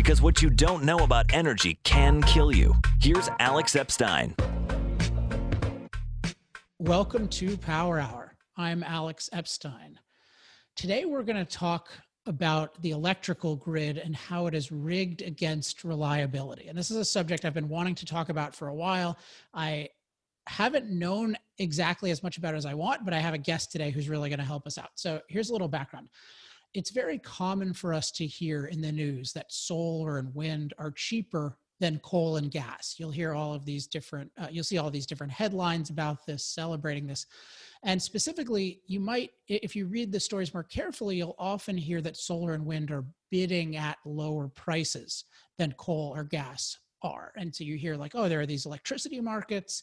Because what you don't know about energy can kill you. Here's Alex Epstein. Welcome to Power Hour. I'm Alex Epstein. Today we're going to talk about the electrical grid and how it is rigged against reliability. And this is a subject I've been wanting to talk about for a while. I haven't known exactly as much about it as I want, but I have a guest today who's really going to help us out. So here's a little background. It's very common for us to hear in the news that solar and wind are cheaper than coal and gas. You'll hear all of these different, uh, you'll see all these different headlines about this, celebrating this. And specifically, you might, if you read the stories more carefully, you'll often hear that solar and wind are bidding at lower prices than coal or gas are. And so you hear like, oh, there are these electricity markets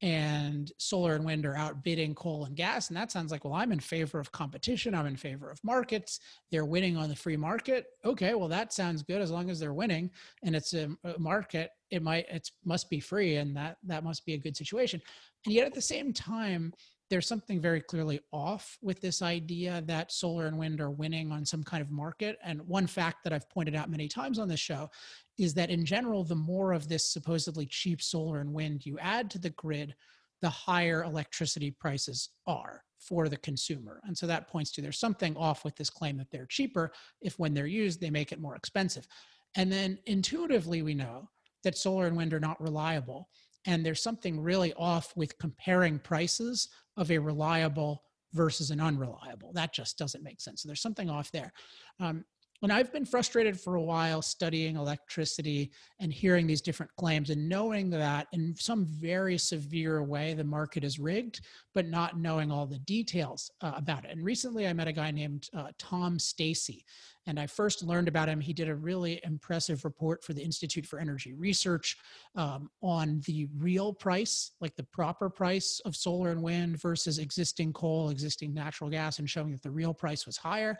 and solar and wind are outbidding coal and gas. And that sounds like, well, I'm in favor of competition. I'm in favor of markets. They're winning on the free market. Okay, well, that sounds good as long as they're winning and it's a, market. It might, it must be free and that, that must be a good situation. And yet at the same time, there's something very clearly off with this idea that solar and wind are winning on some kind of market. And one fact that I've pointed out many times on this show is that in general, the more of this supposedly cheap solar and wind you add to the grid, the higher electricity prices are for the consumer. And so that points to there's something off with this claim that they're cheaper if when they're used, they make it more expensive. And then intuitively, we know that solar and wind are not reliable. And there's something really off with comparing prices of a reliable versus an unreliable. That just doesn't make sense. So there's something off there. Um, and I've been frustrated for a while studying electricity and hearing these different claims and knowing that in some very severe way the market is rigged, but not knowing all the details uh, about it. And recently I met a guy named uh, Tom Stacy, and I first learned about him. He did a really impressive report for the Institute for Energy Research um, on the real price, like the proper price of solar and wind versus existing coal, existing natural gas, and showing that the real price was higher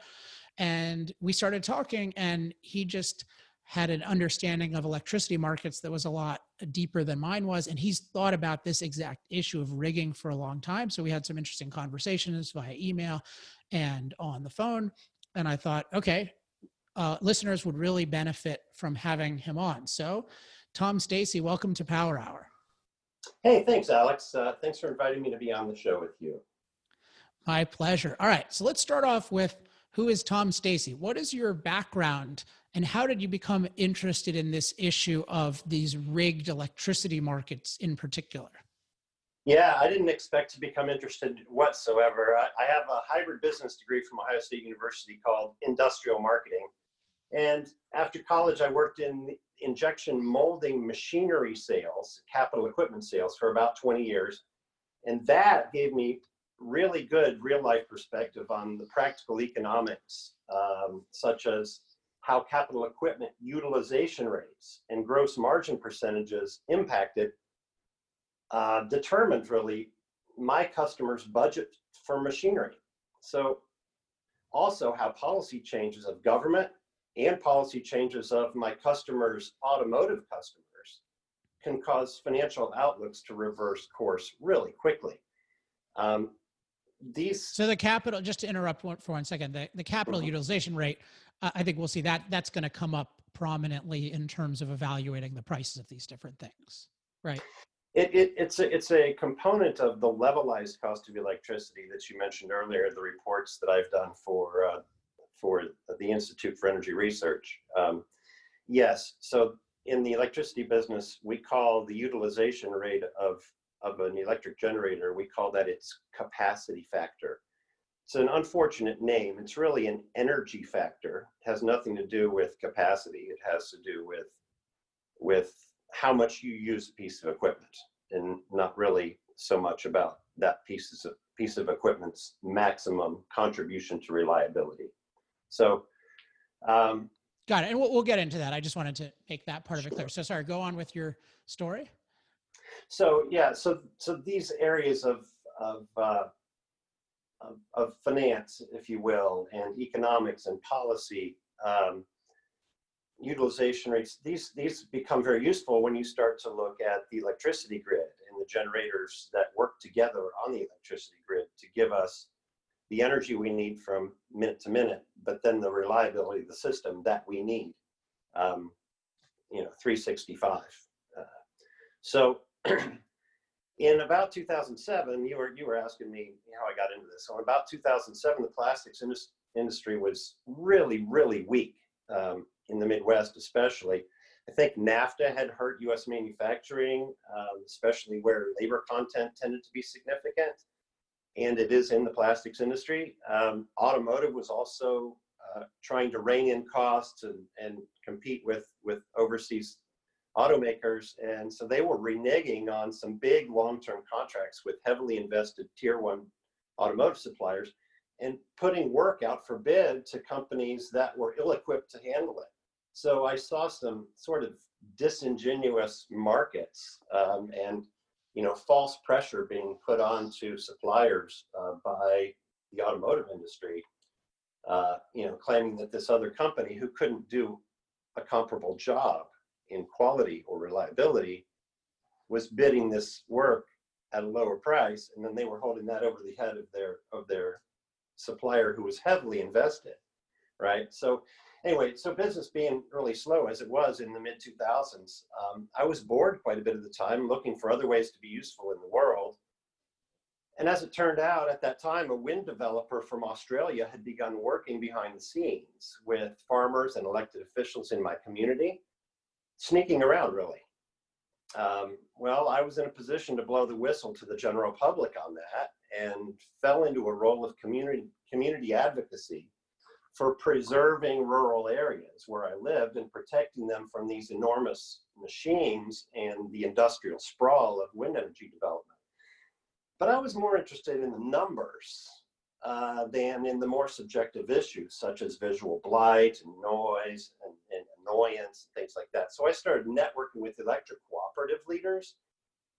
and we started talking and he just had an understanding of electricity markets that was a lot deeper than mine was and he's thought about this exact issue of rigging for a long time. So we had some interesting conversations via email and on the phone and i thought okay uh, listeners would really benefit from having him on. So tom stacy welcome to power hour. Hey thanks alex. Uh, thanks for inviting me to be on the show with you. My pleasure. All right so let's start off with who is Tom Stacy? What is your background and how did you become interested in this issue of these rigged electricity markets in particular? Yeah, I didn't expect to become interested whatsoever. I, have a hybrid business degree from Ohio State University called industrial marketing. And after college, I worked in injection molding machinery sales, capital equipment sales for about 20 years. And that gave me really good real life perspective on the practical economics, um, such as how capital equipment utilization rates and gross margin percentages impacted, uh, determined really my customers' budget for machinery. So, also how policy changes of government and policy changes of my customers' automotive customers can cause financial outlooks to reverse course really quickly. Um, these so the capital just to interrupt one, for one second the, the capital mm-hmm. utilization rate uh, i think we'll see that that's going to come up prominently in terms of evaluating the prices of these different things right it, it, it's a it's a component of the levelized cost of electricity that you mentioned earlier the reports that i've done for uh, for the institute for energy research um, yes so in the electricity business we call the utilization rate of of an electric generator, we call that its capacity factor. It's an unfortunate name. It's really an energy factor. It has nothing to do with capacity. It has to do with with how much you use a piece of equipment and not really so much about that piece of piece of equipment's maximum contribution to reliability. So um, got it. And we'll, we'll get into that. I just wanted to make that part of it clear. So sorry, go on with your story. So yeah, so so these areas of of, uh, of, of finance, if you will, and economics and policy, um, utilization rates. These these become very useful when you start to look at the electricity grid and the generators that work together on the electricity grid to give us the energy we need from minute to minute, but then the reliability of the system that we need. um, you know, 365. Uh, so in about 2007, you were you were asking me how I got into this. So in about 2007, the plastics indus- industry was really really weak um, in the Midwest, especially. I think NAFTA had hurt U.S. manufacturing, um, especially where labor content tended to be significant, and it is in the plastics industry. Um, automotive was also uh, trying to rein in costs and, and compete with with overseas automakers, and so they were reneging on some big long-term contracts with heavily invested tier one automotive suppliers and putting work out for bid to companies that were ill-equipped to handle it. So I saw some sort of disingenuous markets um, and you know false pressure being put on to suppliers uh, by the automotive industry. Uh, you know, claiming that this other company who couldn't do a comparable job in quality or reliability was bidding this work at a lower price and then they were holding that over the head of their of their supplier who was heavily invested right? So anyway so business being really slow as it was in the mid 2000s um, i was bored quite a bit of the time looking for other ways to be useful in the world. And as it turned out at that time a wind developer from australia had begun working behind the scenes with farmers and elected officials in my community sneaking around really. Um, well, I was in a position to blow the whistle to the general public on that and fell into a role of community community advocacy for preserving rural areas where I lived and protecting them from these enormous machines and the industrial sprawl of wind energy development. But I was more interested in the numbers uh, than in the more subjective issues such as visual blight and noise and, and annoyance and things like that. So I started networking with electric cooperative leaders,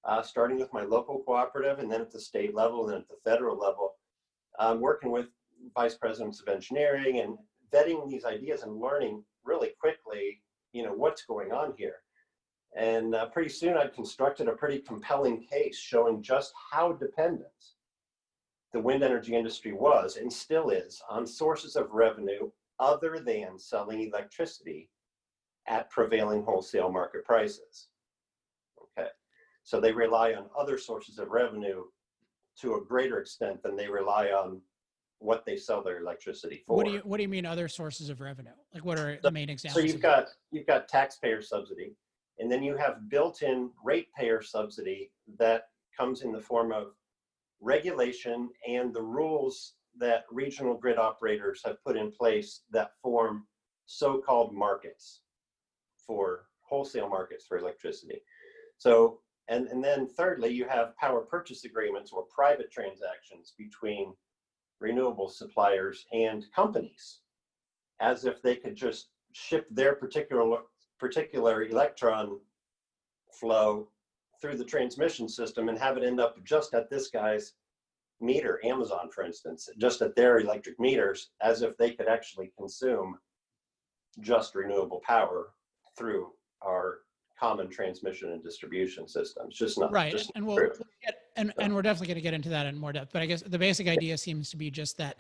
uh, starting with my local cooperative and then at the state level and then at the federal level, um, working with vice presidents of engineering and vetting these ideas and learning really quickly, you know, what's going on here. And uh, pretty soon I'd constructed a pretty compelling case showing just how dependent the wind energy industry was and still is on sources of revenue other than selling electricity at prevailing wholesale market prices. Okay, so they rely on other sources of revenue to a greater extent than they rely on what they sell their electricity for. What do you What do you mean other sources of revenue? Like what are the main examples? So you've got you've got taxpayer subsidy, and then you have built-in ratepayer subsidy that comes in the form of regulation and the rules that regional grid operators have put in place that form so-called markets for wholesale markets for electricity. So, and, and then thirdly, you have power purchase agreements or private transactions between renewable suppliers and companies, as if they could just ship their particular particular electron flow through the transmission system and have it end up just at this guy's meter, Amazon, for instance, just at their electric meters, as if they could actually consume just renewable power through our common transmission and distribution systems. Just not right. Just and we'll, we'll get, and, and we're definitely going to get into that in more depth. But I guess the basic idea seems to be just that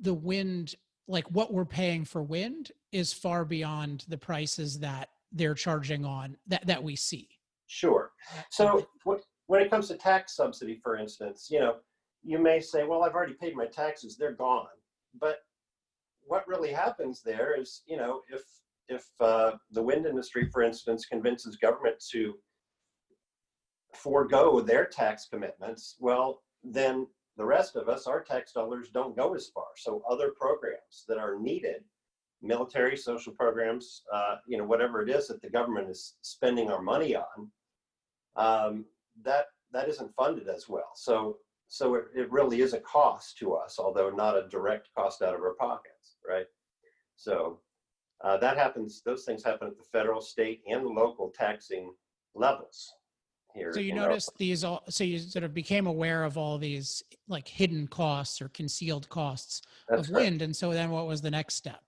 the wind, like what we're paying for wind, is far beyond the prices that they're charging on that that we see. Sure. So when it comes to tax subsidy, for instance, you know, you may say, well, I've already paid my taxes, they're gone. But what really happens there is, you know, if if uh, the wind industry, for instance, convinces government to forego their tax commitments, well, then the rest of us, our tax dollars don't go as far. So other programs that are needed, military, social programs, uh, you know, whatever it is that the government is spending our money on, um, that that isn't funded as well. So so it, it really is a cost to us, although not a direct cost out of our pockets, right? So uh, that happens, those things happen at the federal, state, and local taxing levels here. So you noticed these all, so you sort of became aware of all these like hidden costs or concealed costs That's of right. wind. And so then what was the next step?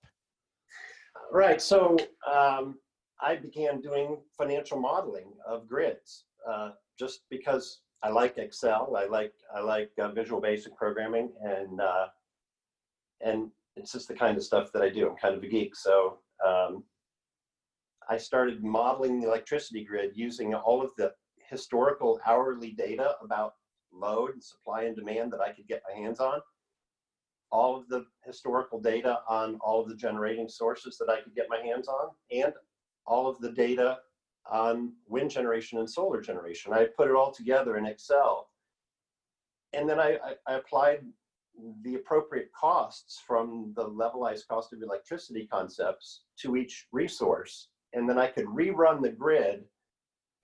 Right. So um, I began doing financial modeling of grids uh, just because I like Excel. I like I like uh, Visual Basic programming, and uh, and it's just the kind of stuff that I do. I'm kind of a geek, so um, I started modeling the electricity grid using all of the historical hourly data about load and supply and demand that I could get my hands on. All of the historical data on all of the generating sources that I could get my hands on, and all of the data on wind generation and solar generation. I put it all together in Excel. And then I, I, applied the appropriate costs from the levelized cost of electricity concepts to each resource. And then I could rerun the grid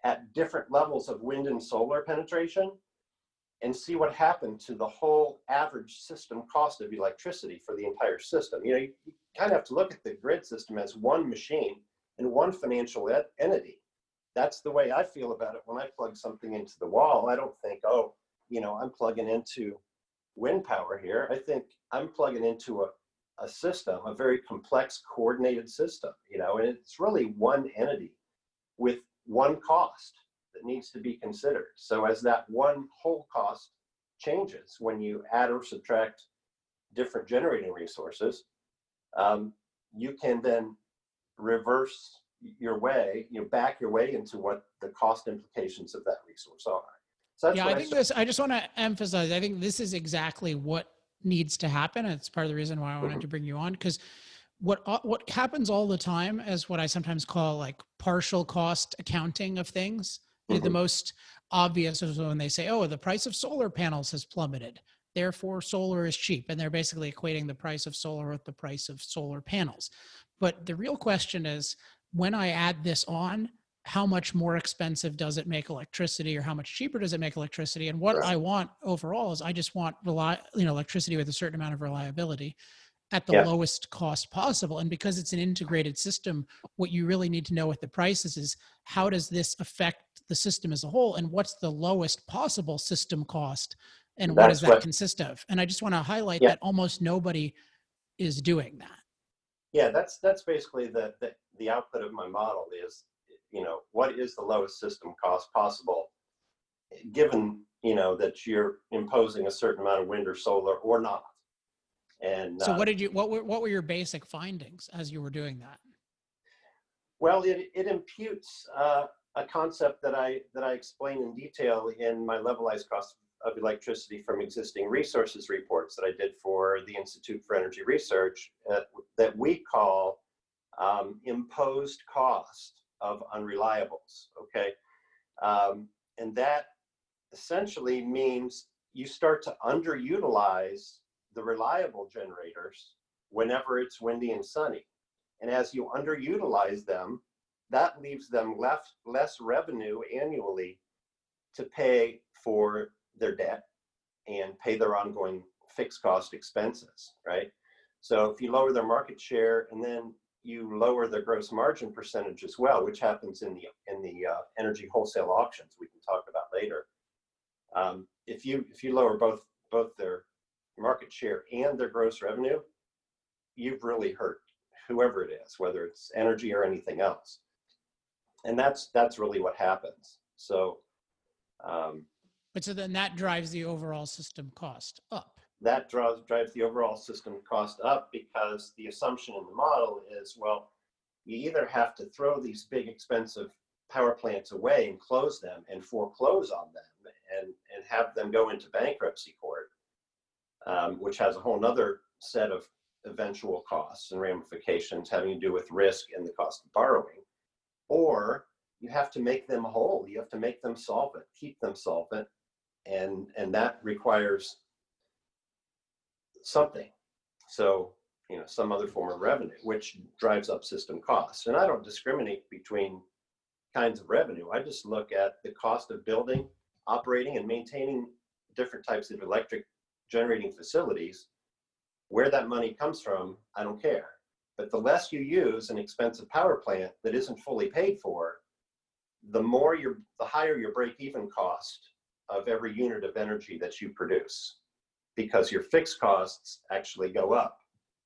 at different levels of wind and solar penetration and see what happened to the whole average system cost of electricity for the entire system. You know, you, you kind of have to look at the grid system as one machine and one financial ed- entity. That's the way I feel about it when I plug something into the wall. I don't think, oh, you know, I'm plugging into wind power here. I think I'm plugging into a, a system, a very complex coordinated system, you know, and it's really one entity with one cost that needs to be considered. So as that one whole cost changes when you add or subtract different generating resources, um, you can then reverse your way, you know, back your way into what the cost implications of that resource are. So yeah, I think I this. I just want to emphasize. I think this is exactly what needs to happen. It's part of the reason why I wanted mm-hmm. to bring you on because what what happens all the time is what I sometimes call like partial cost accounting of things. Mm-hmm. The most obvious is when they say, "Oh, the price of solar panels has plummeted." Therefore, solar is cheap. And they're basically equating the price of solar with the price of solar panels. But the real question is when I add this on, how much more expensive does it make electricity or how much cheaper does it make electricity? And what right. I want overall is I just want rely, you know, electricity with a certain amount of reliability at the yeah. lowest cost possible. And because it's an integrated system, what you really need to know with the prices is how does this affect the system as a whole and what's the lowest possible system cost and what does that what, consist of? And I just want to highlight yeah. that almost nobody is doing that. Yeah, that's that's basically the, the the output of my model is, you know, what is the lowest system cost possible, given you know that you're imposing a certain amount of wind or solar or not. And so, uh, what did you what were what were your basic findings as you were doing that? Well, it it imputes uh, a concept that I that I explain in detail in my levelized cost of electricity from existing resources reports that I did for the Institute for Energy Research uh, that we call um, imposed cost of unreliables. Okay. Um, and that essentially means you start to underutilize the reliable generators whenever it's windy and sunny. And as you underutilize them, that leaves them left less revenue annually to pay for their debt and pay their ongoing fixed cost expenses, right? So if you lower their market share and then you lower their gross margin percentage as well, which happens in the in the uh, energy wholesale auctions we can talk about later. Um, if you if you lower both both their market share and their gross revenue, you've really hurt whoever it is, whether it's energy or anything else. And that's that's really what happens. So um, but so then that drives the overall system cost up. That drives drives the overall system cost up because the assumption in the model is well, you either have to throw these big expensive power plants away and close them and foreclose on them and, and have them go into bankruptcy court, um, which has a whole other set of eventual costs and ramifications having to do with risk and the cost of borrowing. Or you have to make them whole. You have to make them solvent, keep them solvent, and and that requires something. So you know some other form of revenue which drives up system costs. And i don't discriminate between kinds of revenue. I just look at the cost of building operating and maintaining different types of electric generating facilities. Where that money comes from i don't care. But the less you use an expensive power plant that isn't fully paid for the more your the higher your break even cost of every unit of energy that you produce because your fixed costs actually go up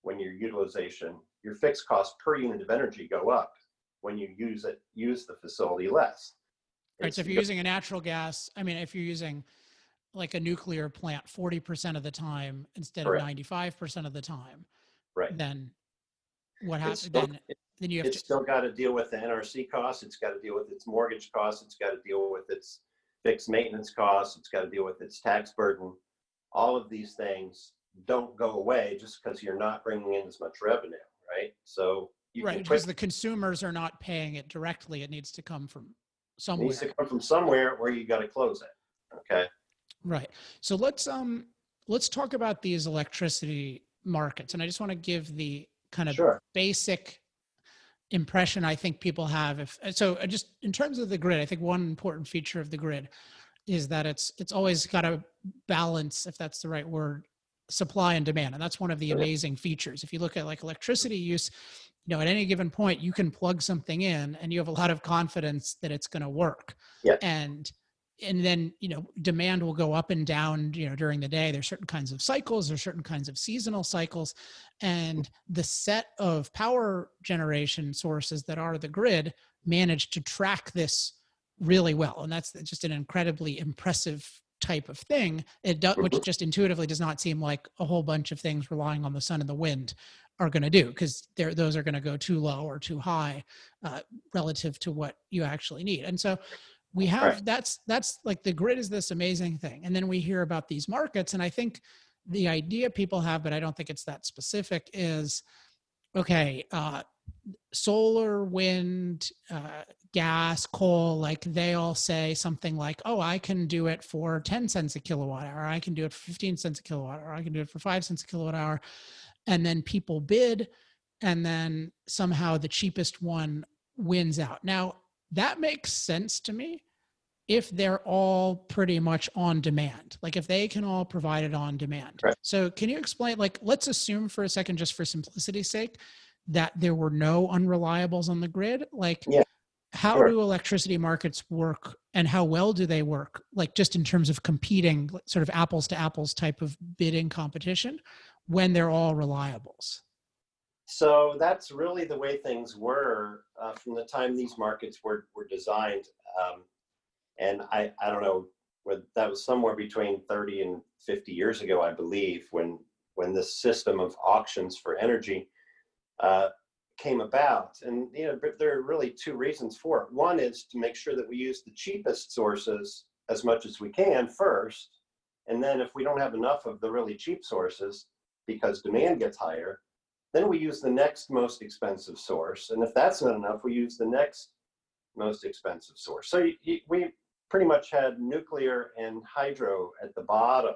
when your utilization, your fixed costs per unit of energy go up when you use it, use the facility less. Right. So if you're using a natural gas, I mean, if you're using like a nuclear plant 40% of the time instead of 95% of the time, right. then what happens then? then you have it's to, still got to deal with the NRC costs. It's got to deal with its mortgage costs. It's got to deal with its fixed maintenance costs. It's got to deal with its tax burden. All of these things don't go away just because you're not bringing in as much revenue, right? So you right because the consumers are not paying it directly. It needs to come from it somewhere. needs to come from somewhere where you got to close it. Okay. Right. So let's um let's talk about these electricity markets, and I just want to give the kind of Sure. basic impression I think people have. If so, uh, just in terms of the grid, I think one important feature of the grid is that it's it's always got a balance, if that's the right word, supply and demand, and that's one of the amazing features. If you look at like electricity use, you know, at any given point, you can plug something in, and you have a lot of confidence that it's going to work. Yeah. And and then you know demand will go up and down you know during the day. There's certain kinds of cycles there's certain kinds of seasonal cycles and the set of power generation sources that are the grid manage to track this really well and that's just an incredibly impressive type of thing. It does which Mhm. just intuitively does not seem like a whole bunch of things relying on the sun and the wind are going to do because those are going to go too low or too high uh, relative to what you actually need. And so we have Right. that's that's like the grid is this amazing thing. And then we hear about these markets and i think the idea people have but i don't think it's that specific is okay uh solar wind uh gas coal like they all say something like oh i can do it for 10 cents a kilowatt hour i can do it for 15 cents a kilowatt hour i can do it for 5 cents a kilowatt hour. And then people bid and then somehow the cheapest one wins out. Now that makes sense to me if they're all pretty much on demand like if they can all provide it on demand Right. so can you explain like let's assume for a second just for simplicity's sake that there were no unreliables on the grid like Yeah, how sure. do electricity markets work and how well do they work like just in terms of competing sort of apples to apples type of bidding competition when they're all reliables So that's really the way things were uh, from the time these markets were, were designed. Um, and I, I don't know, that was somewhere between 30 and 50 years ago, I believe, when, when this system of auctions for energy uh, came about. And, you know, there are really two reasons for it. One is to make sure that we use the cheapest sources as much as we can first. And then if we don't have enough of the really cheap sources because demand gets higher, then we use the next most expensive source. And if that's not enough, we use the next most expensive source. So you, you, we pretty much had nuclear and hydro at the bottom.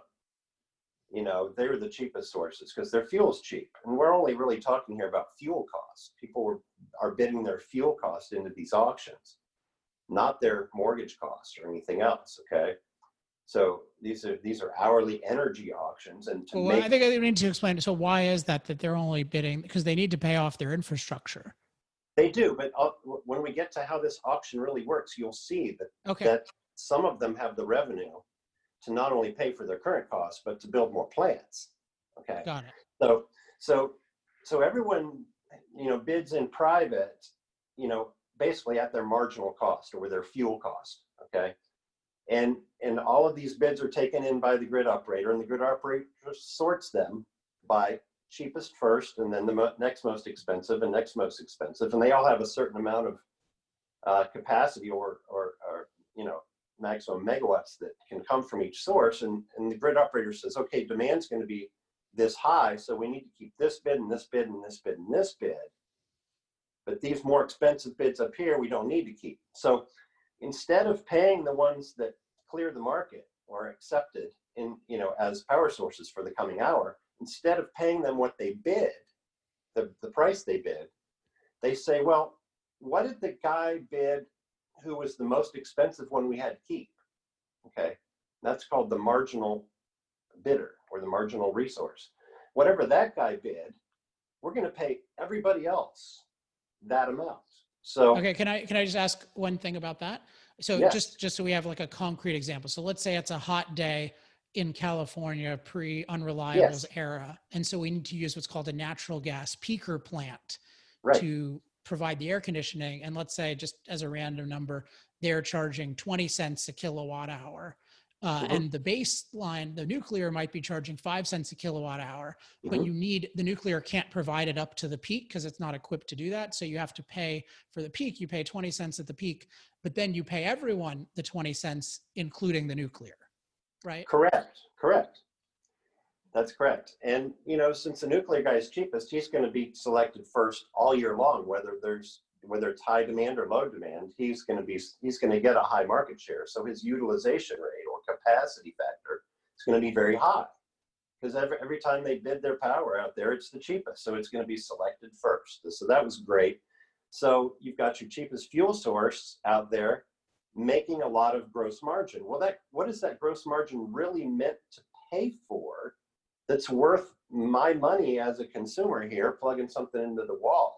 You know, they were the cheapest sources because their fuel's cheap. And we're only really talking here about fuel costs. People were, are bidding their fuel cost into these auctions, not their mortgage costs or anything else. Okay. So these are these are hourly energy auctions, and to well, make i think i need to explain so why is that that they're only bidding because they need to pay off their infrastructure They do, but uh, when we get to how this auction really works, you'll see that, okay that some of them have the revenue to not only pay for their current costs, but to build more plants. Okay, got it so so so everyone you know bids in private, you know, basically at their marginal cost or their fuel cost. Okay, and and all of these bids are taken in by the grid operator, and the grid operator sorts them by cheapest first, and then the mo- next most expensive, and next most expensive, and they all have a certain amount of uh, capacity or, or or you know maximum megawatts that can come from each source, and and the grid operator says, okay, demand's going to be this high, so we need to keep this bid and this bid and this bid and this bid. But these more expensive bids up here, we don't need to keep. So instead of paying the ones that clear the market or accepted in, you know, as power sources for the coming hour, instead of paying them what they bid, the, the price they bid, they say, well, what did the guy bid who was the most expensive one we had to keep? Okay, that's called the marginal bidder or the marginal resource. Whatever that guy bid, we're going to pay everybody else that amount. So Okay, can I can I just ask one thing about that? So Yes. just just so we have like a concrete example. So let's say it's a hot day in California pre unreliables Yes. era, and so we need to use what's called a natural gas peaker plant right, to provide the air conditioning. And let's say just as a random number, they're charging 20 cents a kilowatt hour. Uh, Mhm. And the baseline, the nuclear might be charging five cents a kilowatt hour, but Mhm. you need the nuclear can't provide it up to the peak because it's not equipped to do that. So you have to pay for the peak. You pay 20 cents at the peak, but then you pay everyone the 20 cents, including the nuclear, right? Correct, correct. That's correct. And, you know, since the nuclear guy is cheapest, he's going to be selected first all year long, whether there's whether it's high demand or low demand, he's going to be he's going to get a high market share. So his utilization rate or capacity factor is going to be very high because every, every time they bid their power out there, it's the cheapest. So it's going to be selected first. So that was great. So you've got your cheapest fuel source out there making a lot of gross margin. Well, that what is that gross margin really meant to pay for that's worth my money as a consumer here plugging something into the wall?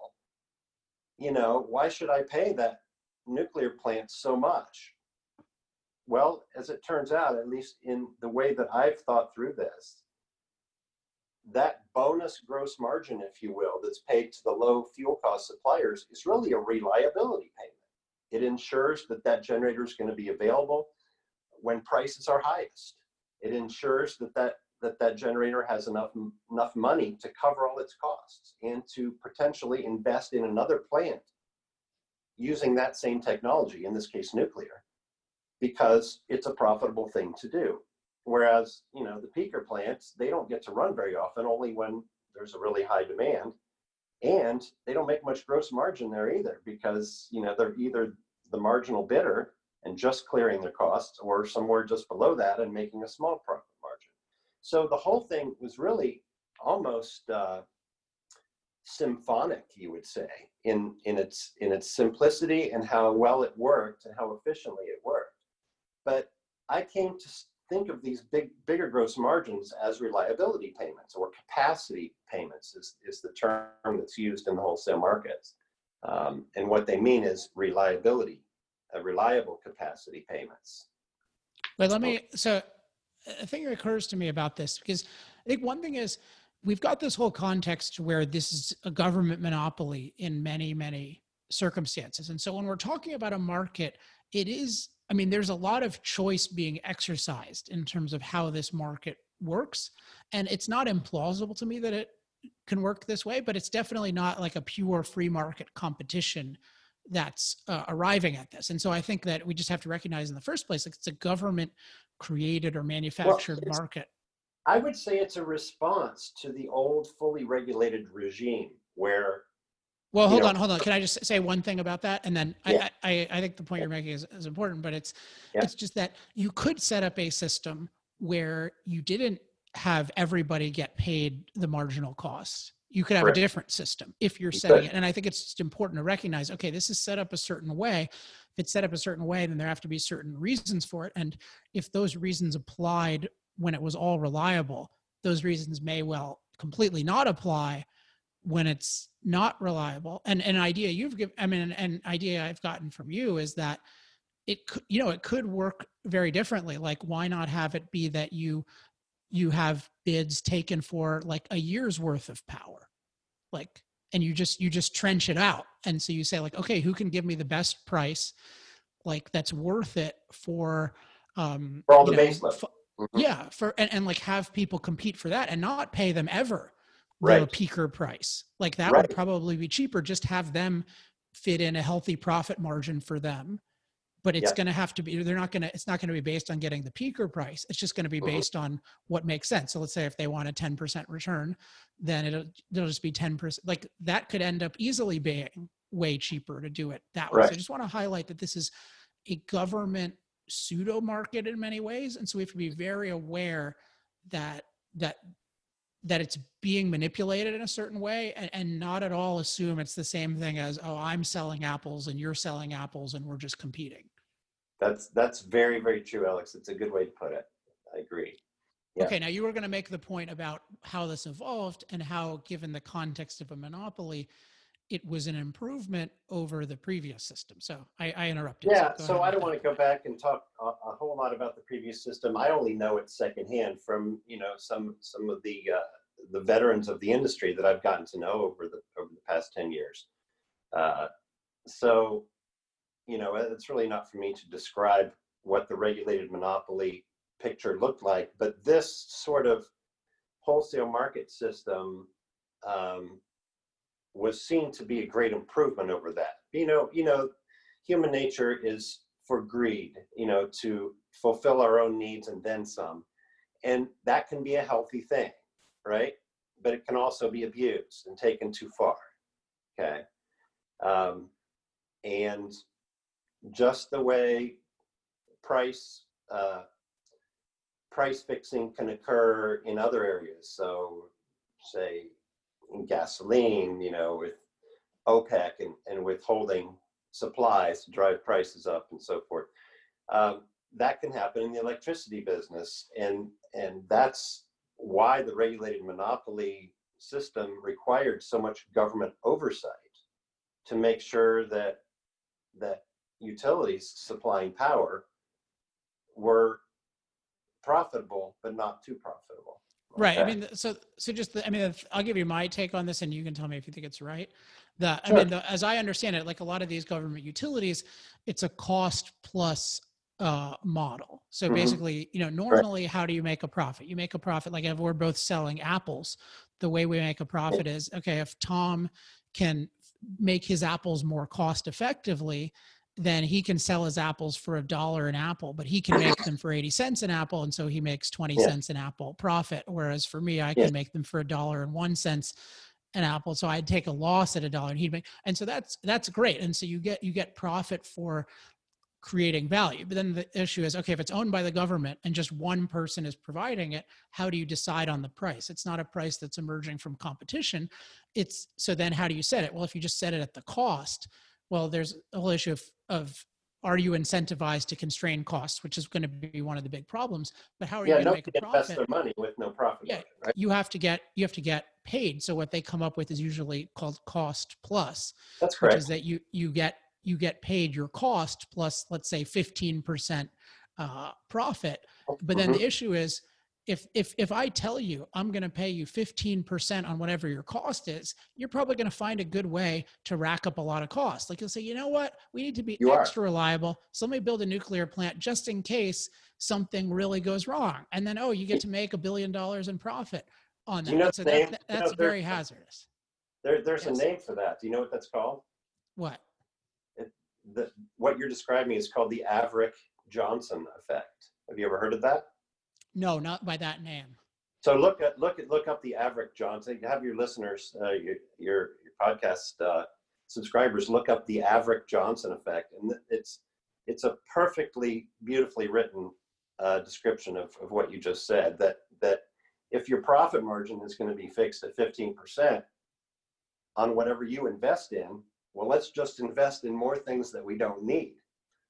You know, why should I pay that nuclear plant so much? Well, as it turns out, at least in the way that I've thought through this, that bonus gross margin, if you will, that's paid to the low fuel cost suppliers is really a reliability payment. It ensures that that generator is going to be available when prices are highest. It ensures that that, that, that generator has enough, enough money to cover all its costs and to potentially invest in another plant using that same technology, in this case nuclear, because it's a profitable thing to do. Whereas, you know, the peaker plants, they don't get to run very often, only when there's a really high demand. And they don't make much gross margin there either, because, you know, they're either the marginal bidder and just clearing their costs, or somewhere just below that and making a small profit. So the whole thing was really almost uh, symphonic, you would say, in, in, its, in its simplicity and how well it worked and how efficiently it worked. But I came to think of these big, bigger gross margins as reliability payments or capacity payments is, is the term that's used in the wholesale markets. Um, and what they mean is reliability, uh, reliable capacity payments. But let me, so a thing that occurs to me about this, because I think one thing is we've got this whole context where this is a government monopoly in many, many circumstances. And so when we're talking about a market, it is, I mean, there's a lot of choice being exercised in terms of how this market works. And it's not implausible to me that it can work this way, but it's definitely not like a pure free market competition that's uh, arriving at this. And so I think that we just have to recognize in the first place, like it's a government created or manufactured it's- market. I would say it's a response to the old fully regulated regime where Well, hold know- on, hold on. Can I just say one thing about that? And then I Yeah. I, I, I think the point you're making is, is important, but it's Yeah. it's just that you could set up a system where you didn't have everybody get paid the marginal cost. You could have Correct. a different system if you're You setting could. it. And I think it's just important to recognize, okay, this is set up a certain way. If it's set up a certain way, then there have to be certain reasons for it. And if those reasons applied when it was all reliable, those reasons may well completely not apply when it's not reliable. And an idea you've given, I mean, an, an idea I've gotten from you is that it could, you know, it could work very differently. Like, why not have it be that you you have bids taken for like a year's worth of power, like, and you just you just trench it out, and so you say like, okay, who can give me the best price, like that's worth it for, um, For all the know, base f- Mhm. yeah, for and, and like have people compete for that and not pay them ever the Right. peaker price. Like that Right. would probably be cheaper. Just have them fit in a healthy profit margin for them. But it's going to have to be, they're not going to, it's not going to be based on getting the peaker price. It's just going to be Mhm. based on what makes sense. So let's say if they want a 10% return, then it'll, it'll just be 10%. Like that could end up easily being way cheaper to do it that way. So I just want to highlight that this is a government pseudo market in many ways. And so we have to be very aware that, that that it's being manipulated in a certain way and, and not at all assume it's the same thing as oh i'm selling apples and you're selling apples and we're just competing That's that's very very true, Alex. It's a good way to put it. I agree. Yeah. okay now you were going to make the point about how this evolved and how given the context of a monopoly it was an improvement over the previous system so i, I interrupted Yeah. go So I don't want to go back and talk a, a whole lot about the previous system. I only know it secondhand from you know some some of the uh, the veterans of the industry that I've gotten to know over the over the past ten years. Uh, so, you know, it's really not for me to describe what the regulated monopoly picture looked like. But this sort of wholesale market system um, was seen to be a great improvement over that. You know, you know, human nature is for greed. You know, to fulfill our own needs and then some, and that can be a healthy thing, right? But it can also be abused and taken too far. Okay, um, and just the way price uh, price fixing can occur in other areas. So, say in gasoline, you know, with OPEC and, and withholding supplies to drive prices up and so forth. Um, that can happen in the electricity business, and and that's why the regulated monopoly system required so much government oversight to make sure that that utilities supplying power were profitable but not too profitable right i mean so so just the, i mean i'll give you my take on this and you can tell me if you think it's right. The Sure. i mean the, as i understand it like a lot of these government utilities it's a cost plus uh, model. So Mhm. basically you know normally how do you make a profit? You make a profit like if we're both selling apples the way we make a profit is okay if tom can make his apples more cost effectively then he can sell his apples for a dollar an apple, but he can make them for 80 cents an apple. And so he makes 20 Yeah. cents an apple profit. Whereas for me, I can Yeah. make them for a dollar and one cents an apple. So I'd take a loss at a dollar and he'd make, and so that's, that's great. And so you get, you get profit for creating value. But then the issue is, okay, if it's owned by the government and just one person is providing it, how do you decide on the price? It's not a price that's emerging from competition. It's, so then how do you set it? Well, if you just set it at the cost, well, there's a whole issue of, of are you incentivized to constrain costs, which is going to be one of the big problems. But how are you yeah going to make a profit? their money with no profit Yeah. right You have to get you have to get paid. So what they come up with is usually called cost plus, that's which correct is that you you get you get paid your cost plus let's say 15% uh, profit. But then Mhm. the issue is if if if I tell you I'm going to pay you 15% on whatever your cost is, you're probably going to find a good way to rack up a lot of costs. Like you'll say, you know what, we need to be You are. extra reliable. So let me build a nuclear plant just in case something really goes wrong. And then oh, you get to make a billion dollars in profit on that. you know And so the that, name- that- you know, that's very hazardous. there, there's Yes. a name for that do you know what that's called What? the, what you're describing is called the Averch Johnson effect. Have you ever heard of that? No, not by that name. So look at look at look up the Averch Johnson. Have your listeners, uh, your, your your podcast uh, subscribers, look up the Averch Johnson effect, and it's it's a perfectly beautifully written uh, description of, of what you just said. That that if your profit margin is going to be fixed at 15 percent on whatever you invest in, well, let's just invest in more things that we don't need,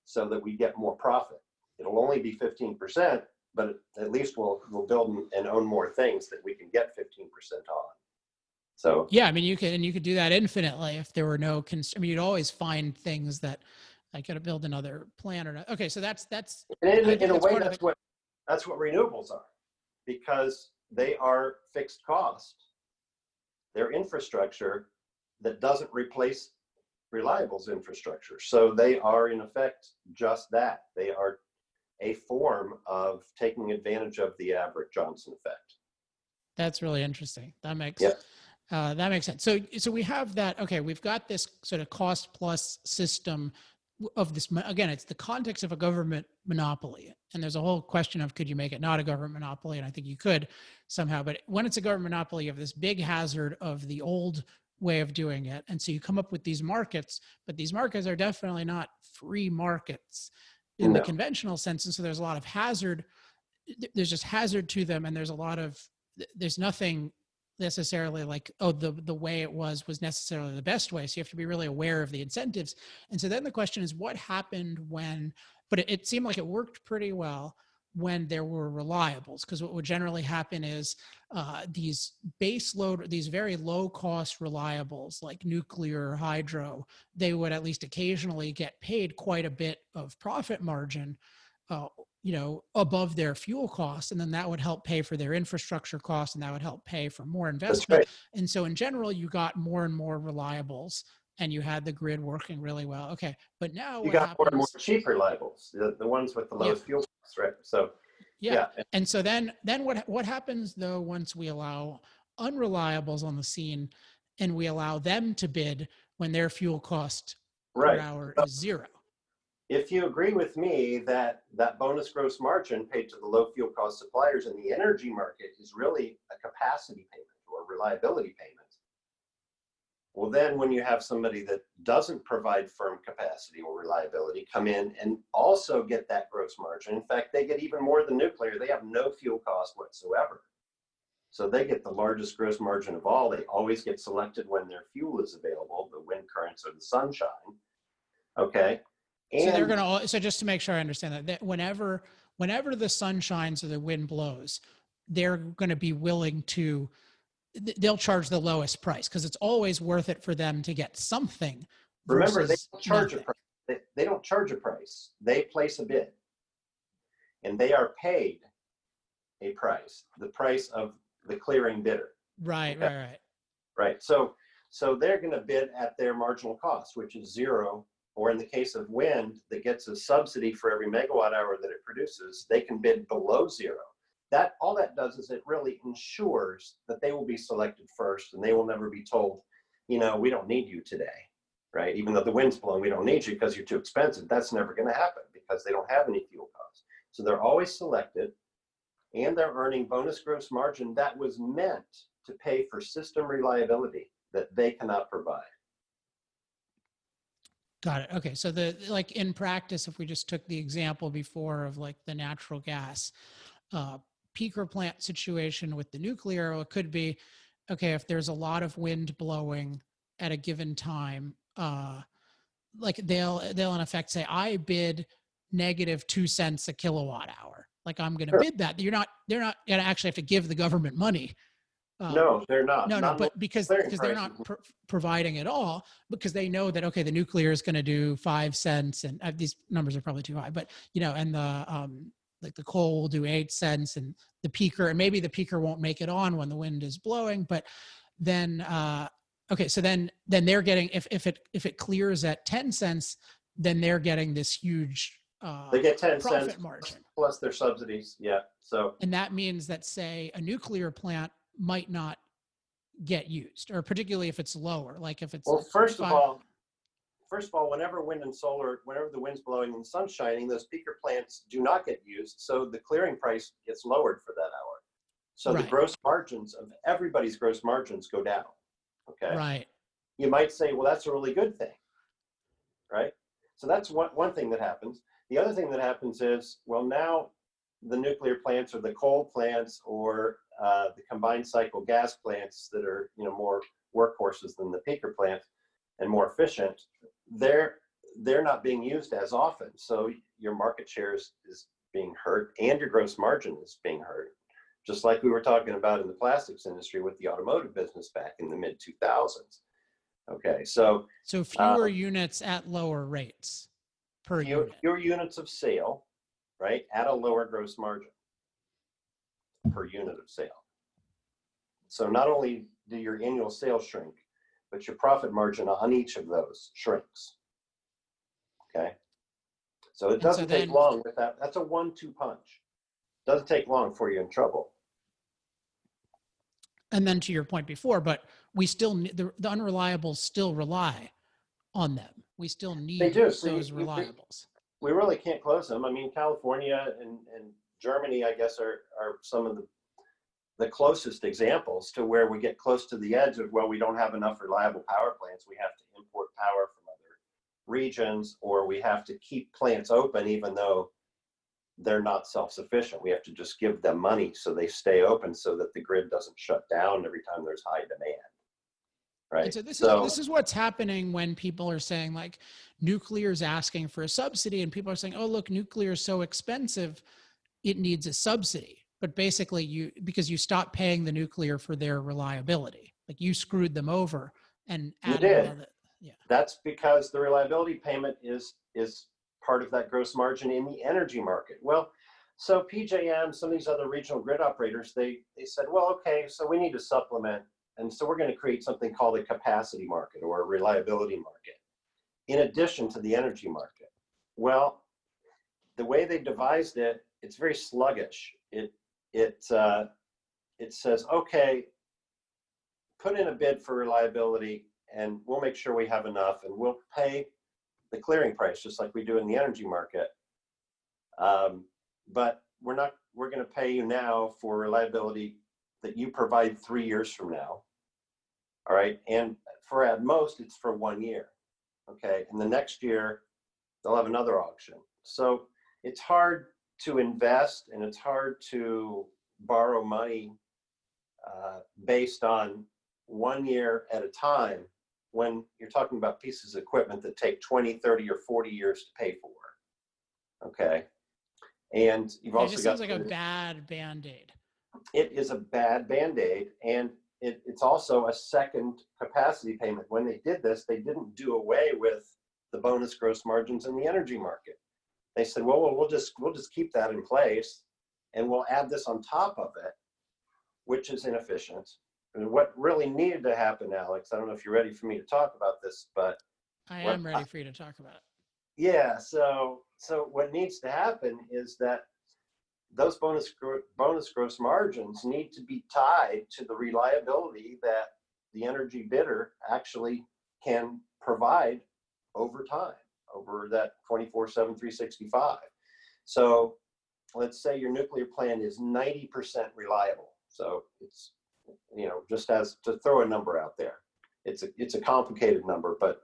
so that we get more profit. It'll only be 15 percent, but at least we'll we'll build and- own more things that we can get 15% on. So Yeah, I mean, you can and you could do that infinitely if there were no. Cons- I mean, you'd always find things that I got to build another plant or not. Okay, so that's that's and in, in a way, that's what that's what renewables are, because they are fixed cost. They're infrastructure that doesn't replace renewables infrastructure. So they are in effect just that. They are a form of taking advantage of the Averch Johnson effect. that's really interesting. That makes Yep. uh, that makes sense. So so we have that. Okay, we've got this sort of cost plus system of this. Again, it's the context of a government monopoly, and there's a whole question of could you make it not a government monopoly, and I think you could somehow. But when it's a government monopoly, you have this big hazard of the old way of doing it, and so you come up with these markets, but these markets are definitely not free markets in the conventional sense, and so there's a lot of hazard. There's just hazard to them, and there's a lot of there's nothing necessarily like oh the the way it was was necessarily the best way. So you have to be really aware of the incentives. And so then the question is what happened when but it, it seemed like it worked pretty well when there were reliables because what would generally happen is uh, these base load these very low cost reliables like nuclear or hydro they would at least occasionally get paid quite a bit of profit margin uh, you know above their fuel costs and then that would help pay for their infrastructure costs and that would help pay for more investment right. and so in general you got more and more reliables and you had the grid working really well okay but now You what got more and more happens cheap reliables, the, the ones with the Yeah. lowest fuel costs, right? So Yeah. yeah. And so then then what what happens though once we allow unreliables on the scene and we allow them to bid when their fuel cost per Right. hour So- is zero? If you agree with me that that bonus gross margin paid to the low fuel cost suppliers in the energy market is really a capacity payment or reliability payment. Well, then when you have somebody that doesn't provide firm capacity or reliability come in and also get that gross margin. In fact, they get even more than nuclear. They have no fuel cost whatsoever. So they get the largest gross margin of all. They always get selected when their fuel is available, the wind currents or the sunshine. Okay. So they're going to so just to make sure I understand that, that whenever whenever the sun shines or the wind blows, they're going to be willing to they'll charge the lowest price because it's always worth it for them to get something. Remember, they don't charge a price. They, they don't charge a price. They place a bid. And they are paid a price, the price of the clearing bidder, Right, Okay. right, right. right? So, so they're going to bid at their marginal cost, which is zero. Or in the case of wind that gets a subsidy for every megawatt hour that it produces, they can bid below zero. That, all that does is it really ensures that they will be selected first and they will never be told, you know, we don't need you today, right? Even though the wind's blowing, we don't need you because you're too expensive. That's never going to happen because they don't have any fuel costs. So they're always selected and they're earning bonus gross margin that was meant to pay for system reliability that they cannot provide. Got it. Okay. So the like in practice, if we just took the example before of like the natural gas uh, peaker plant situation with the nuclear, it could be okay if there's a lot of wind blowing at a given time. Uh, like they'll they'll in effect say, I bid negative two cents a kilowatt hour. Like I'm going to Sure. bid that. You're not. They're not going to actually have to give the government money. Um, No, they're not. no, no, but because because they're not pr- providing at all because they know that okay, the nuclear is going to do five cents, and uh, these numbers are probably too high, but you know, and the um like the coal will do eight cents, and the peaker, and maybe the peaker won't make it on when the wind is blowing, but then uh okay, so then then they're getting if if it if it clears at ten cents, then they're getting this huge uh They get 10 profit cents margin. plus their subsidies. Yeah. So And that means that, say, a nuclear plant might not get used, or particularly if it's lower, like if it's. Well, first of all, first of all, whenever wind and solar, whenever the wind's blowing and the sun's shining, those peaker plants do not get used. So the clearing price gets lowered for that hour. So the gross margins of everybody's gross margins go down. Okay. Right. You might say, well, that's a really good thing. Right. So that's one, one thing that happens. The other thing that happens is, well, now the nuclear plants or the coal plants or uh, the combined cycle gas plants that are, you know, more workhorses than the peaker plants and more efficient, they're they're not being used as often. So your market share is, is being hurt and your gross margin is being hurt. Just like we were talking about in the plastics industry with the automotive business back in the mid 2000s. Okay, so So fewer um, units at lower rates per your, unit. your units of sale, right, at a lower gross margin per unit of sale. So not only do your annual sales shrink, but your profit margin on each of those shrinks. Okay? So it doesn't take then- long with that. That's a one-two punch. Doesn't take long for you in trouble. And then to your point before, but we still need the, the unreliables still rely on them. We still need they do, so those you- reliables. we really can't close them. I mean, California and, and Germany, I guess, are, are some of the, the closest examples to where we get close to the edge of, well, we don't have enough reliable power plants. We have to import power from other regions, or we have to keep plants open even though they're not self-sufficient. We have to just give them money so they stay open so that the grid doesn't shut down every time there's high demand. Right? And so this So- is this is what's happening when people are saying like nuclear is asking for a subsidy and people are saying, "Oh, look, nuclear is so expensive, it needs a subsidy." But basically you because you stopped paying the nuclear for their reliability. Like you screwed them over and You did. the That's because the reliability payment is, is part of that gross margin in the energy market. Well, so PJM, some of these other regional grid operators, they, they said, well, okay, so we need to supplement. And so we're going to create something called a capacity market or a reliability market in addition to the energy market. Well, the way they devised it it's very sluggish. It it uh, it says, okay, put in a bid for reliability, and we'll make sure we have enough, and we'll pay the clearing price just like we do in the energy market. Um, but we're not. We're going to pay you now for reliability that you provide three years from now. All right, and for at most, it's for one year. Okay, and the next year they'll have another auction. So it's hard to invest and it's hard to borrow money uh, based on one year at a time when you're talking about pieces of equipment that take 20, 30, or 40 years to pay for. Okay. And you've It also just got sounds like a bad band-aid. it is a bad band-aid and it, it's also a second capacity payment when they did this they didn't do away with the bonus gross margins in the energy market they said well, well we'll just we'll just keep that in place and we'll add this on top of it which is inefficient and what really needed to happen alex i don't know if you're ready for me to talk about this but I am I- ready for you to talk about it. yeah, so so what needs to happen is that those bonus bonus gross margins need to be tied to the reliability that the energy bidder actually can provide over time, over that 24/7 365. So let's say your nuclear plant is 90% reliable. So it's you know just as to throw a number out there. It's a it's a complicated number, but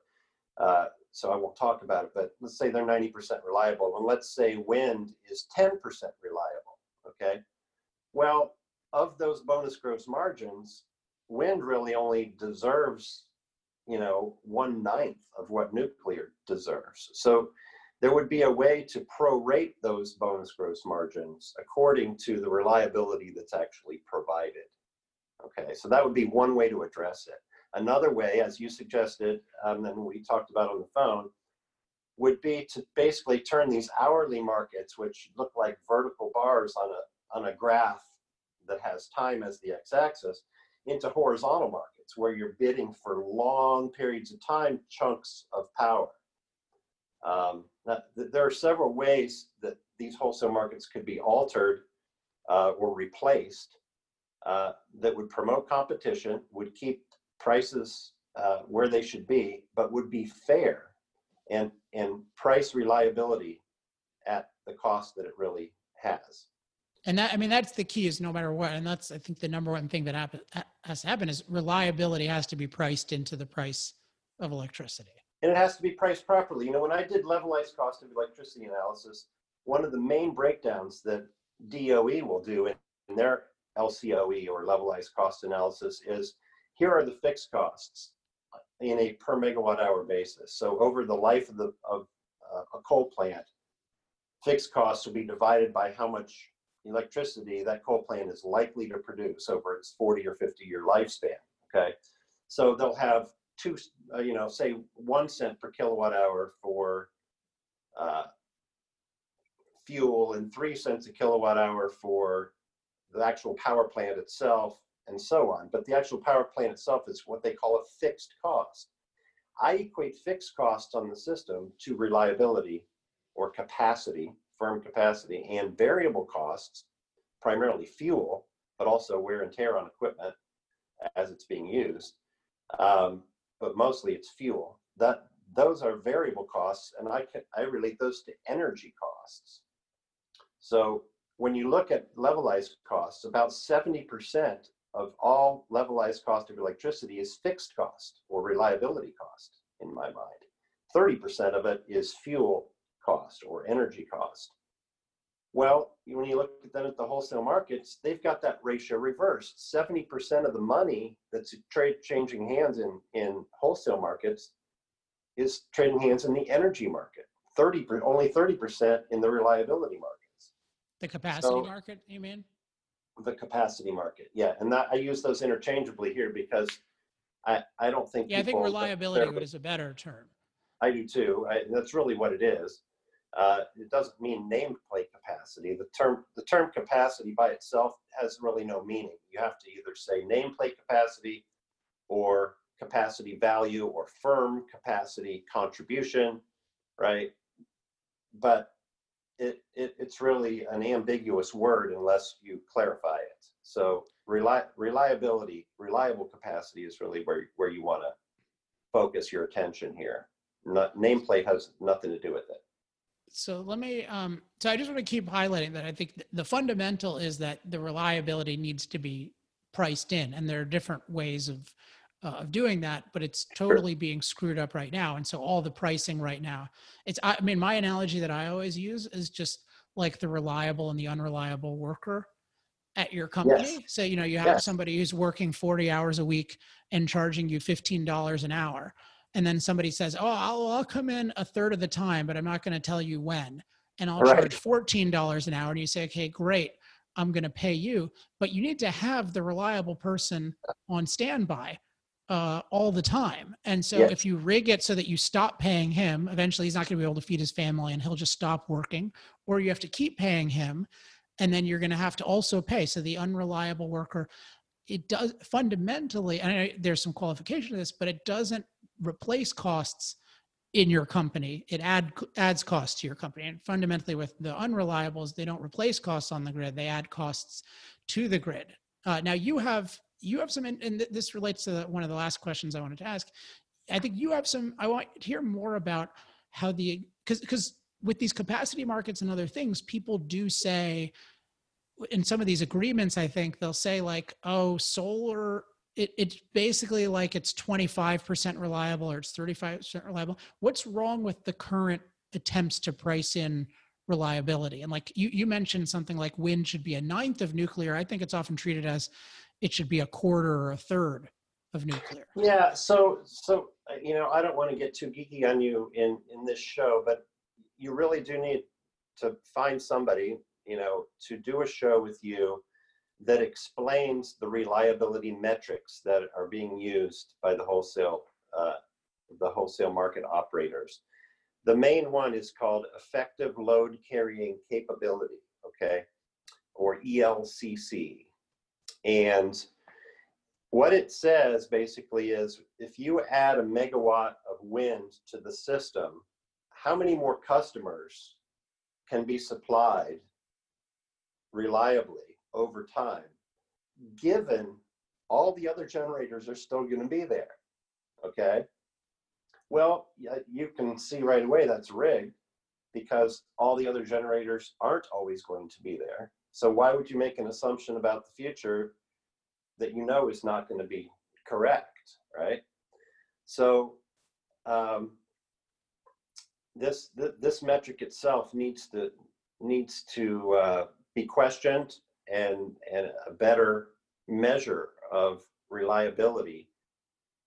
uh, so I won't talk about it, but let's say they're 90% reliable, and let's say wind is 10% reliable, okay? Well, of those bonus gross margins, wind really only deserves, you know, one ninth of what nuclear deserves. So there would be a way to prorate those bonus gross margins according to the reliability that's actually provided. Okay, so that would be one way to address it. Another way, as you suggested, um, and we talked about on the phone, would be to basically turn these hourly markets, which look like vertical bars on a on a graph that has time as the x-axis, into horizontal markets where you're bidding for long periods of time, chunks of power. Um, now, th- there are several ways that these wholesale markets could be altered uh, or replaced uh, that would promote competition, would keep prices uh, where they should be, but would be fair and and price reliability at the cost that it really has. And that, I mean, that's the key is no matter what. And that's, I think the number one thing that happen, has to happen is reliability has to be priced into the price of electricity. And it has to be priced properly. You know, when I did levelized cost of electricity analysis, one of the main breakdowns that DOE will do in, their LCOE or levelized cost analysis is here are the fixed costs in a per megawatt hour basis. So over the life of the of uh, a coal plant, fixed costs will be divided by how much electricity that coal plant is likely to produce over its 40 or 50 year lifespan. Okay, so they'll have two, uh, you know, say one cent per kilowatt hour for uh, fuel and three cents a kilowatt hour for the actual power plant itself and so on. But the actual power plant itself is what they call a fixed cost. I equate fixed costs on the system to reliability or capacity, firm capacity, and variable costs, primarily fuel, but also wear and tear on equipment as it's being used. Um, but mostly it's fuel. That those are variable costs, and I can I relate those to energy costs. So when you look at levelized costs, about 70% of all levelized cost of electricity is fixed cost or reliability cost in my mind. 30% of it is fuel cost or energy cost. Well, when you look at them at the wholesale markets, they've got that ratio reversed. 70% of the money that's trade changing hands in, in wholesale markets is trading hands in the energy market. 30 only 30% in the reliability markets The capacity So- market, you mean? the capacity market. Yeah, and that I use those interchangeably here because I I don't think Yeah, I think reliability is a better term. I do too. I, that's really what it is. Uh, it doesn't mean nameplate capacity. The term the term capacity by itself has really no meaning. You have to either say nameplate capacity or capacity value or firm capacity contribution, right? But it, it it's really an ambiguous word unless you clarify it. So reli- reliability, reliable capacity is really where where you want to focus your attention here. Not, nameplate has nothing to do with it. So let me, um, so I just want to keep highlighting that I think th- the fundamental is that the reliability needs to be priced in and there are different ways of, uh, of doing that, but it's totally being screwed up right now. And so all the pricing right now, it's, I mean, my analogy that I always use is just like the reliable and the unreliable worker at your company. Yes. So, you know, you have Yes. somebody who's working 40 hours a week and charging you $15 an hour. And then somebody says, Oh, I'll, I'll come in a third of the time, but I'm not going to tell you when. And I'll Right. charge $14 an hour. And you say, Okay, great. I'm going to pay you. But you need to have the reliable person on standby uh, all the time. And so Yes. if you rig it so that you stop paying him, eventually he's not going to be able to feed his family and he'll just stop working. Or you have to keep paying him and then you're going to have to also pay. So the unreliable worker, it does fundamentally, and I, there's some qualification to this, but it doesn't replace costs in your company. It add adds costs to your company. And fundamentally, with the unreliables, they don't replace costs on the grid; they add costs to the grid. Uh, now you have you have some, and this relates to one of the last questions I wanted to ask. I think you have some. I want to hear more about how the because because with these capacity markets and other things, people do say in some of these agreements, I think they'll say like, oh, solar, it, it's basically like it's 25% reliable or it's 35% reliable. What's wrong with the current attempts to price in reliability? And like you, you mentioned something like wind should be a ninth of nuclear. I think it's often treated as it should be a quarter or a third of nuclear. Yeah. So so you know I don't want to get too geeky on you in in this show, but you really do need to find somebody you know to do a show with you that explains the reliability metrics that are being used by the wholesale uh, the wholesale market operators. The main one is called effective load carrying capability, okay, or ELCC, and what it says basically is if you add a megawatt of wind to the system, how many more customers can be supplied reliably over time, given all the other generators are still going to be there? Okay. Well, you can see right away that's rigged because all the other generators aren't always going to be there. So, why would you make an assumption about the future that you know is not going to be correct, right? So um, this th- this metric itself needs to needs to uh, be questioned, and and a better measure of reliability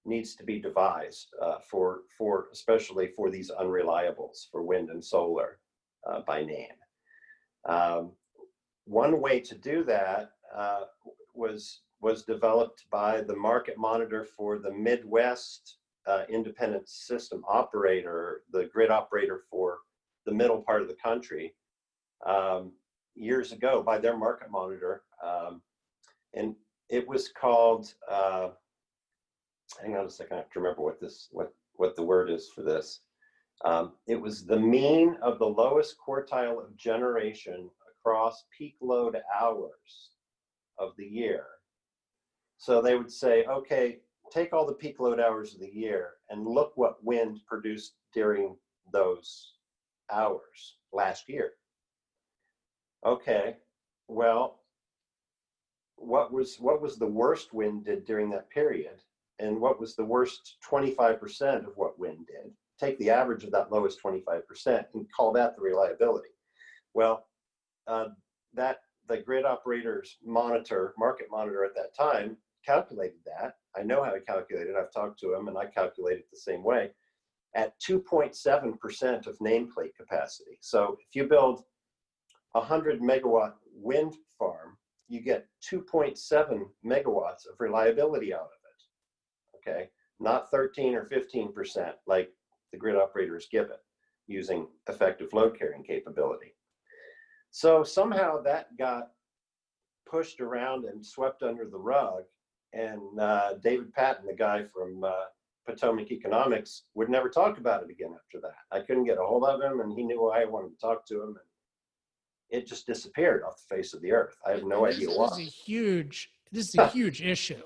needs to be devised uh, for for especially for these unreliables for wind and solar uh, by name. Um, one way to do that uh, was was developed by the market monitor for the Midwest uh, independent system operator, the grid operator for the middle part of the country, um, years ago by their market monitor. Um, and it was called, uh, hang on a second, I have to remember what this, what, what the word is for this. Um, it was the mean of the lowest quartile of generation across peak load hours of the year. So they would say, okay, take all the peak load hours of the year and look what wind produced during those hours last year. Okay, well, what was what was the worst wind did during that period, and what was the worst 25% of what wind did? Take the average of that lowest 25% and call that the reliability. Well, uh, that the grid operators monitor, market monitor at that time, calculated that. I know how to calculate it. I've talked to them and I calculate it the same way at 2.7% of nameplate capacity. So if you build 100 megawatt wind farm, you get 2.7 megawatts of reliability out of it. Okay, not 13 or 15% like the grid operators give it using effective load carrying capability. So somehow that got pushed around and swept under the rug. And uh, David Patton, the guy from uh, Potomac Economics, would never talk about it again after that. I couldn't get a hold of him, and he knew I wanted to talk to him. And it just disappeared off the face of the earth. I have no this, idea this why. Is a huge. This is a huge issue.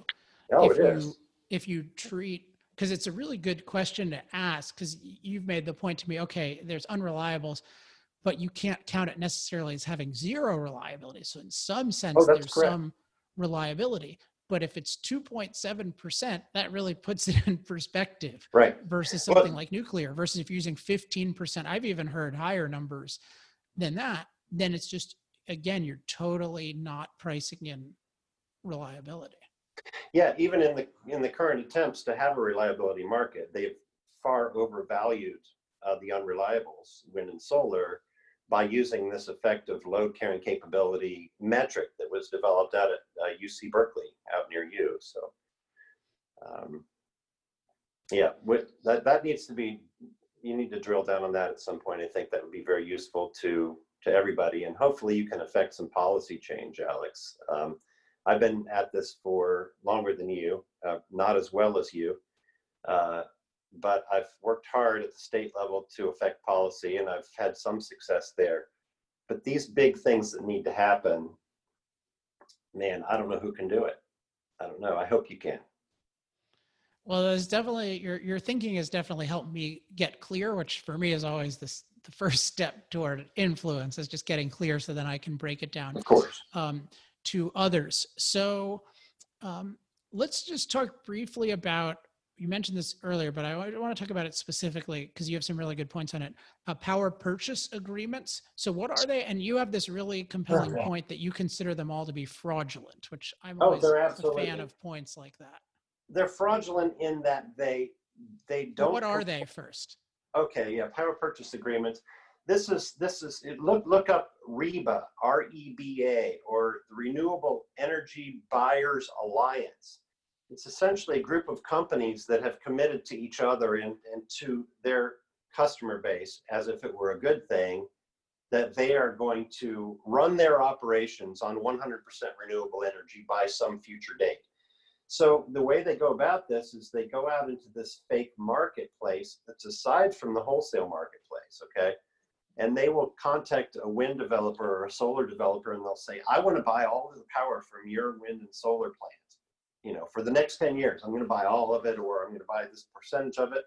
No, if it you is. if you treat because it's a really good question to ask because you've made the point to me. Okay, there's unreliables, but you can't count it necessarily as having zero reliability. So in some sense, Oh, there's correct. some reliability. But if it's 2.7%, that really puts it in perspective Right. versus Well- something like nuclear versus if you're using 15%, I've even heard higher numbers than that, then it's just, again, you're totally not pricing in reliability. Yeah, even in the in the current attempts to have a reliability market, they've far overvalued uh, the unreliables, wind and solar, by using this effective load carrying capability metric that was developed out at uh, UC Berkeley, out near you. So, um, yeah, with, that that needs to be. You need to drill down on that at some point. I think that would be very useful to to everybody, and hopefully you can affect some policy change, Alex. Um, I've been at this for longer than you, uh, not as well as you, uh, but I've worked hard at the state level to affect policy, and I've had some success there. But these big things that need to happen, man, I don't know who can do it. I don't know. I hope you can. Well, there's definitely your your thinking has definitely helped me get clear, which for me is always this the first step toward influence is just getting clear, so then I can break it down Of course. um, to others. So um, let's just talk briefly about. You mentioned this earlier, but I want to talk about it specifically because you have some really good points on it. Uh, power purchase agreements. So, what are they? And you have this really compelling Okay. point that you consider them all to be fraudulent, which I'm Oh, always a fan of points like that. They're fraudulent in that they they don't. what are they first? Okay, yeah, power purchase agreements. This is this is it, look look up REBA, R E B A, or the Renewable Energy Buyers Alliance. It's essentially a group of companies that have committed to each other and, and to their customer base as if it were a good thing that they are going to run their operations on 100% renewable energy by some future date. So the way they go about this is they go out into this fake marketplace that's aside from the wholesale marketplace, okay? And they will contact a wind developer or a solar developer and they'll say, I want to buy all of the power from your wind and solar plant. You know, for the next 10 years, I'm going to buy all of it or I'm going to buy this percentage of it.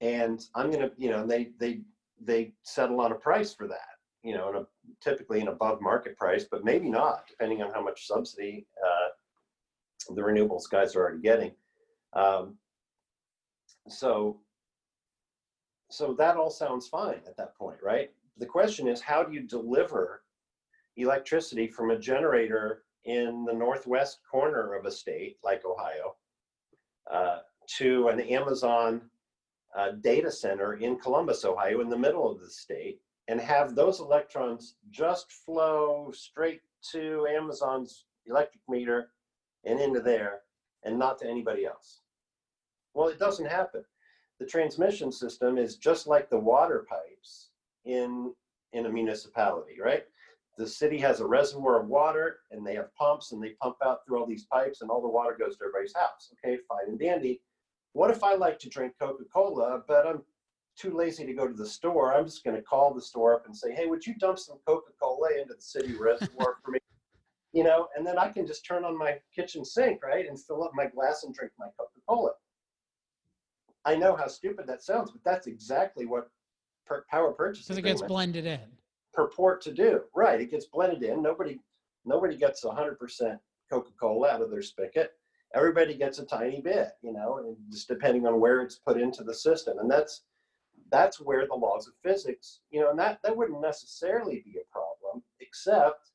And I'm going to, you know, and they they they settle on a price for that, you know, typically an above market price, but maybe not, depending on how much subsidy uh, the renewables guys are already getting. Um, so, so that all sounds fine at that point, right? The question is, how do you deliver electricity from a generator in the northwest corner of a state like Ohio uh, to an Amazon uh, data center in Columbus, Ohio, in the middle of the state, and have those electrons just flow straight to Amazon's electric meter and into there and not to anybody else. Well, it doesn't happen. The transmission system is just like the water pipes in in a municipality, right? The city has a reservoir of water and they have pumps and they pump out through all these pipes and all the water goes to everybody's house. Okay, fine and dandy. What if I like to drink Coca-Cola, but I'm too lazy to go to the store? I'm just going to call the store up and say, "Hey, would you dump some Coca-Cola into the city reservoir for me?" You know, and then I can just turn on my kitchen sink, right, and fill up my glass and drink my Coca Cola. I know how stupid that sounds, but that's exactly what per- power purchase Because it gets blended in. purport to do. Right, it gets blended in. Nobody, nobody gets 100% Coca Cola out of their spigot. Everybody gets a tiny bit, you know, and just depending on where it's put into the system, and that's that's where the laws of physics, you know, and that that wouldn't necessarily be a problem, except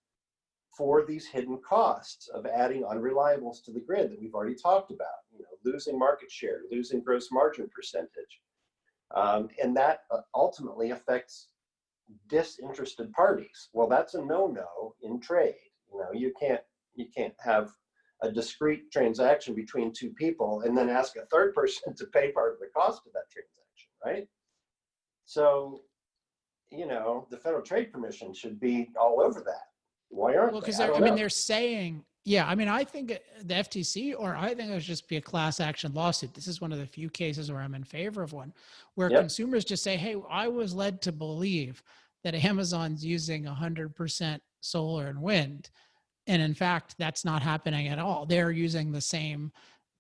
for these hidden costs of adding unreliables to the grid that we've already talked about. You know, losing market share, losing gross margin percentage, um, and that uh, ultimately affects disinterested parties. Well, that's a no-no in trade. You know, you can't you can't have a discrete transaction between two people and then ask a third person to pay part of the cost of that transaction, right? So, you know, the Federal Trade Commission should be all over that. Why aren't Well, they? because I, I, mean, know. they're saying, yeah, I mean, I think uh, the FTC, or I think it would just be a class action lawsuit. This is one of the few cases where I'm in favor of one, where Yep. consumers just say, hey, I was led to believe that Amazon's using 100% solar and wind. And in fact, that's not happening at all. They're using the same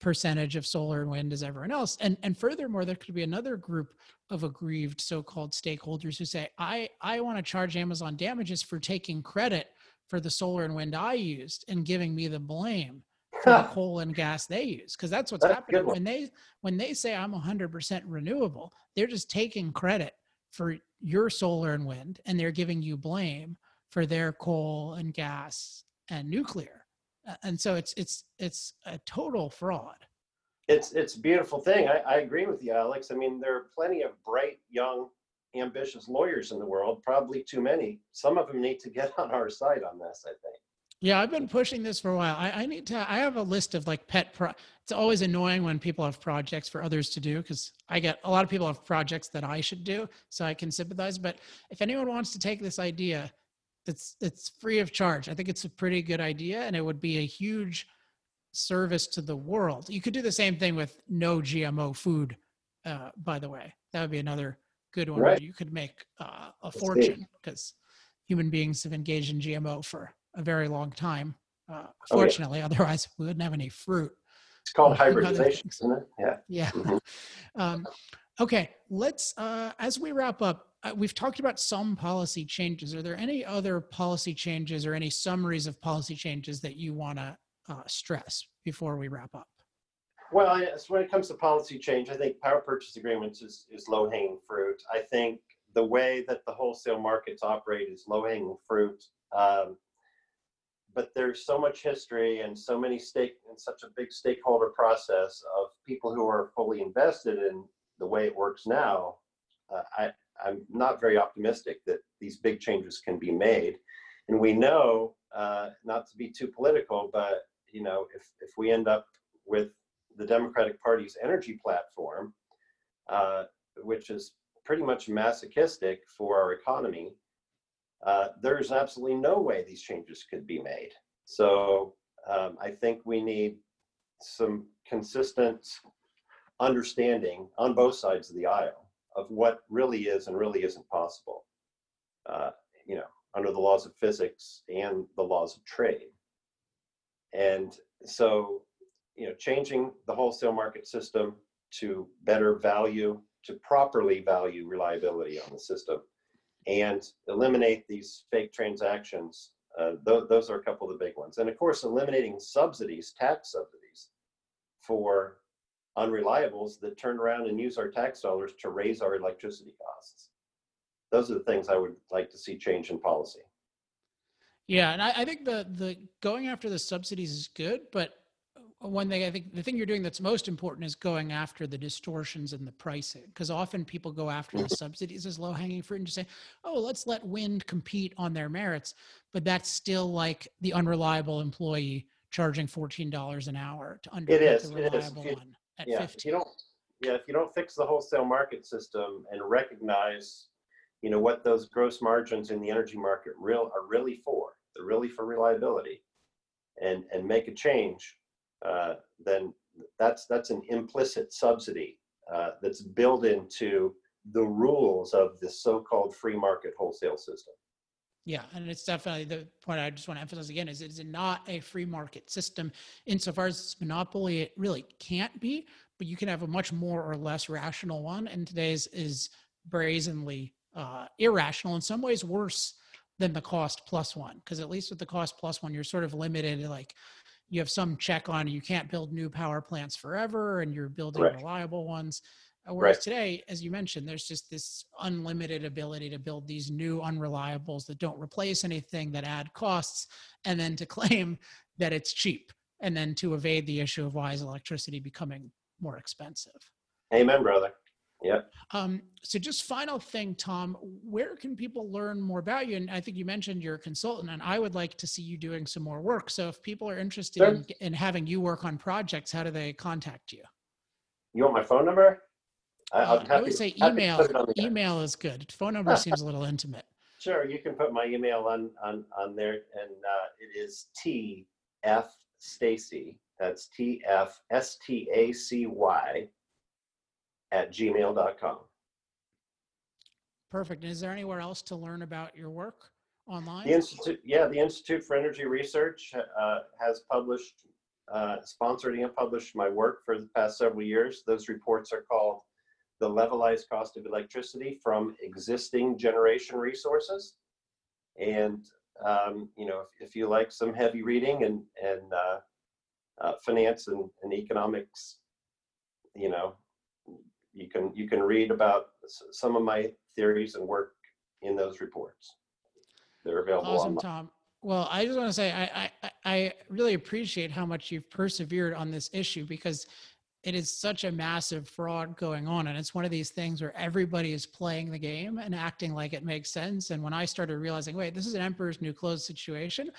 percentage of solar and wind as everyone else. And and furthermore, there could be another group of aggrieved so-called stakeholders who say, I, I want to charge Amazon damages for taking credit for the solar and wind I used and giving me the blame for the coal and gas they use. Because that's what's That's happening. When they when they say I'm 100% renewable, they're just taking credit for your solar and wind and they're giving you blame for their coal and gas and nuclear. And so it's it's it's a total fraud. It's it's a beautiful thing. I, I agree with you, Alex. I mean, there are plenty of bright, young, ambitious lawyers in the world. Probably too many. Some of them need to get on our side on this. I think. Yeah, I've been pushing this for a while. I, I need to. I have a list of like pet. Pro- it's always annoying when people have projects for others to do because I get a lot of people have projects that I should do, so I can sympathize. But if anyone wants to take this idea, it's it's free of charge. I think it's a pretty good idea, and it would be a huge service to the world. You could do the same thing with no GMO food. Uh, by the way, that would be another good one. where You could make uh, a fortune because human beings have engaged in GMO for a very long time. Uh, Oh, yeah. fortunately, otherwise we wouldn't have any fruit. It's called hybridization, isn't it? Yeah. Yeah. Mhm. um, okay, let's, uh, as we wrap up, uh, we've talked about some policy changes. Are there any other policy changes or any summaries of policy changes that you want to uh, stress before we wrap up? Well, when it comes to policy change, I think power purchase agreements is, is low hanging fruit. I think the way that the wholesale markets operate is low hanging fruit. Um, but there's so much history and so many stake and such a big stakeholder process of people who are fully invested in the way it works now. Uh, I, I'm not very optimistic that these big changes can be made. And we know, uh, not to be too political, but you know, if if we end up with the Democratic Party's energy platform, uh, which is pretty much masochistic for our economy, uh, there's absolutely no way these changes could be made. So um, I think we need some consistent understanding on both sides of the aisle of what really is and really isn't possible, uh, you know, under the laws of physics and the laws of trade. And so you know, changing the wholesale market system to better value, to properly value reliability on the system, and eliminate these fake transactions. Uh, th- those are a couple of the big ones. And of course, eliminating subsidies, tax subsidies for unreliables that turn around and use our tax dollars to raise our electricity costs. Those are the things I would like to see change in policy. Yeah, and I, I think the the going after the subsidies is good, but one thing I think the thing you're doing that's most important is going after the distortions in the pricing, because often people go after the mm-hmm. subsidies as low hanging fruit and just say, "Oh, let's let wind compete on their merits," but that's still like the unreliable employee charging fourteen dollars an hour to undercut is, the it is. reliable If you- one at yeah, if you don't, yeah, if you don't fix the wholesale market system and recognize, you know, what those gross margins in the energy market real are really for, they're really for reliability, and and make a change, uh, then that's that's an implicit subsidy uh, that's built into the rules of the so-called free market wholesale system. Yeah, and it's definitely the point I just want to emphasize again is it's not a free market system insofar as it's monopoly. It really can't be, but you can have a much more or less rational one. And today's is brazenly uh, irrational, in some ways worse than the cost plus one, because at least with the cost plus one, you're sort of limited. To like you have some check on you can't build new power plants forever, and you're building Right. reliable ones. Uh, Whereas Right. today, as you mentioned, there's just this unlimited ability to build these new unreliables that don't replace anything, that add costs, and then to claim that it's cheap, and then to evade the issue of why is electricity becoming more expensive. Amen, brother. Yep. Um, so, just final thing, Tom, where can people learn more about you? And I think you mentioned you're a consultant, and I would like to see you doing some more work. So, if people are interested Sure. in, in having you work on projects, how do they contact you? You want my phone number? I, Uh, I would say email. put it on the- Email is good. Phone number seems a little intimate. Sure, you can put my email on on on there, and uh, it is T F Stacy. That's T F S T A C Y at gmail.com. Perfect. And is there anywhere else to learn about your work online? The Institute, yeah, the Institute for Energy Research uh, has published, uh, sponsored and published my work for the past several years. Those reports are called the levelized cost of electricity from existing generation resources. And, um, you know, if, if, you like some heavy reading and, and uh, uh finance and, and economics, you know, you can, you can read about some of my theories and work in those reports. They're available awesome, online. Tom. Well, I just want to say I, I I really appreciate how much you've persevered on this issue because it is such a massive fraud going on, and it's one of these things where everybody is playing the game and acting like it makes sense. And when I started realizing, wait, this is an Emperor's New Clothes situation,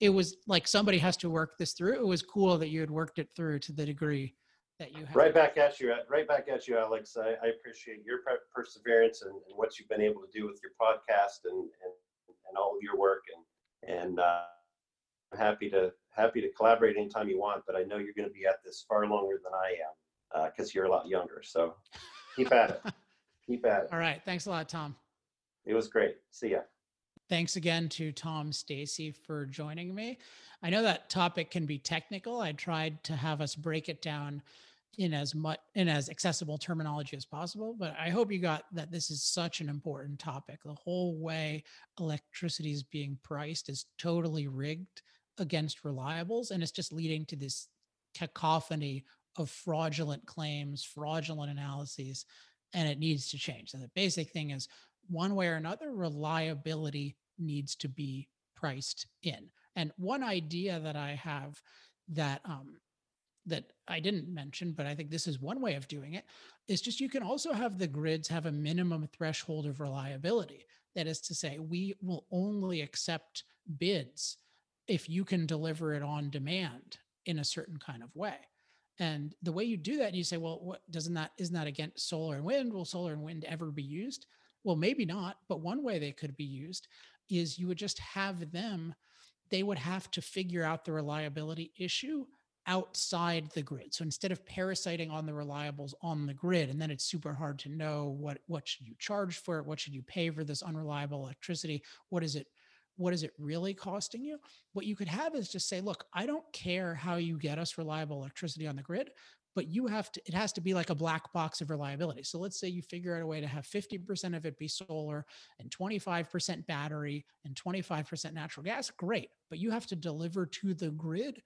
it was like somebody has to work this through. It was cool that you had worked it through to the degree that you have. Right back at you, right back at you, Alex. I, I appreciate your perseverance and, and, what you've been able to do with your podcast and, and, and all of your work. And, and uh, I'm happy to, happy to collaborate anytime you want, but I know you're going to be at this far longer than I am because uh, you're a lot younger. So keep at it. keep at it. All right. Thanks a lot, Tom. It was great. See ya. Thanks again to Tom Stacy for joining me. I know that topic can be technical. I tried to have us break it down in as much in as accessible terminology as possible but i hope you got that this is such an important topic. The whole way electricity is being priced is totally rigged against reliables and it's just leading to this cacophony of fraudulent claims fraudulent analyses and it needs to change. So the basic thing is one way or another reliability needs to be priced in. And one idea that i have that um, that I didn't mention, but I think this is one way of doing it, is just you can also have the grids have a minimum threshold of reliability. That is to say, we will only accept bids if you can deliver it on demand in a certain kind of way. And the way you do that, you say, well, what doesn't that isn't that against solar and wind? Will solar and wind ever be used? Well, maybe not, but one way they could be used is you would just have them, they would have to figure out the reliability issue outside the grid. So instead of parasiting on the reliables on the grid, and then it's super hard to know what what should you charge for it, what should you pay for this unreliable electricity, what is it what is it really costing you? What you could have is just say, look, I don't care how you get us reliable electricity on the grid, but you have to, it has to be like a black box of reliability. So let's say you figure out a way to have 50% of it be solar and 25% battery and 25% natural gas. Great. But you have to deliver to the grid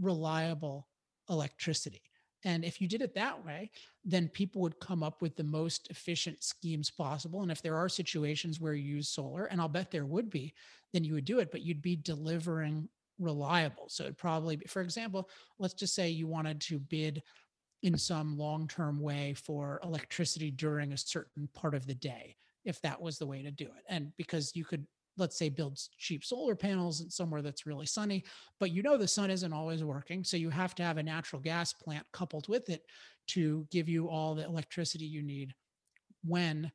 reliable electricity. And if you did it that way, then people would come up with the most efficient schemes possible. And if there are situations where you use solar, and I'll bet there would be, then you would do it, but you'd be delivering reliable. So it'd probably be, for example, let's just say you wanted to bid in some long term way for electricity during a certain part of the day, if that was the way to do it. And because you could let's say builds cheap solar panels somewhere that's really sunny but you know the sun isn't always working so you have to have a natural gas plant coupled with it to give you all the electricity you need when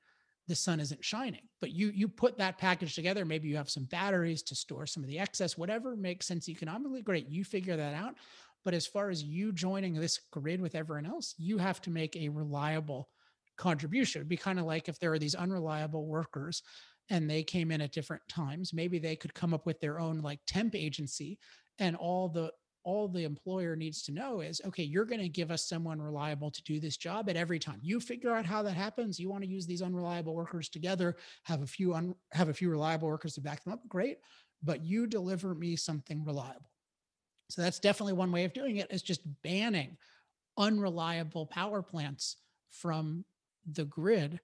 the sun isn't shining. But you you put that package together maybe you have some batteries to store some of the excess whatever makes sense economically great you figure that out. But as far as you joining this grid with everyone else you have to make a reliable contribution. It'd be kind of like if there are these unreliable workers and they came in at different times maybe they could come up with their own like temp agency and all the all the employer needs to know is okay you're going to give us someone reliable to do this job at every time. You figure out how that happens you want to use these unreliable workers together have a few un, have a few reliable workers to back them up great but you deliver me something reliable. So that's definitely one way of doing it is just banning unreliable power plants from the grid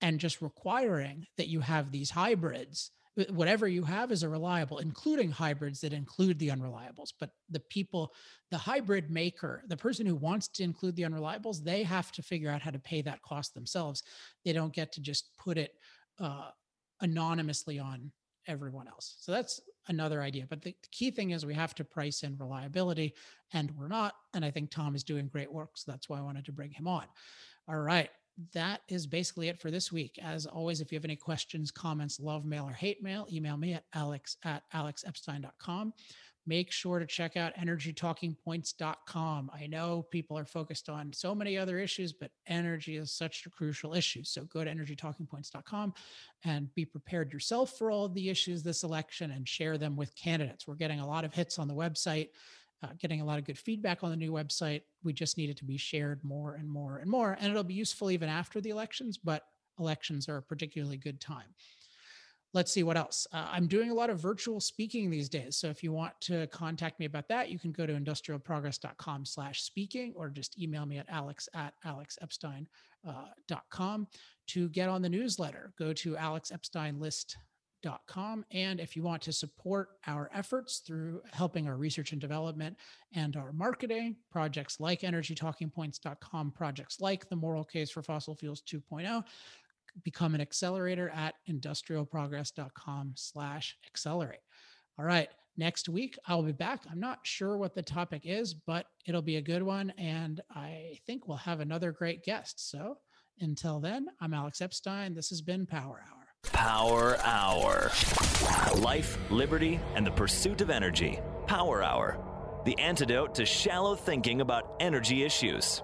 and just requiring that you have these hybrids whatever you have is a reliable including hybrids that include the unreliables but the people the hybrid maker the person who wants to include the unreliables they have to figure out how to pay that cost themselves. They don't get to just put it uh, anonymously on everyone else. So that's another idea but the, the key thing is we have to price in reliability and we're not and i think tom is doing great work so that's why i wanted to bring him on. All right that is basically it for this week. As always, if you have any questions, comments, love mail, or hate mail, email me at alex at alexepstein.com. make sure to check out energytalkingpoints.com. I know people are focused on so many other issues, but energy is such a crucial issue. So go to energytalkingpoints.com and be prepared yourself for all the issues this election and share them with candidates. We're getting a lot of hits on the website. Uh, getting a lot of good feedback on the new website. We just need it to be shared more and more and more. And it'll be useful even after the elections, but elections are a particularly good time let's see what else. Uh, I'm doing a lot of virtual speaking these days. So if you want to contact me about that, you can go to industrialprogress.com slash speaking or just email me at alex at alexepstein.com uh, to get on the newsletter. Go to alexepsteinlist.com. And if you want to support our efforts through helping our research and development and our marketing, projects like energytalkingpoints.com, projects like the moral case for fossil fuels 2.0, become an accelerator at industrialprogress.com slash accelerate. All right. Next week, I'll be back. I'm not sure what the topic is, but it'll be a good one. And I think we'll have another great guest. So until then, I'm Alex Epstein. This has been Power Hour. Power Hour. Life, liberty, and the pursuit of energy. Power Hour. The antidote to shallow thinking about energy issues.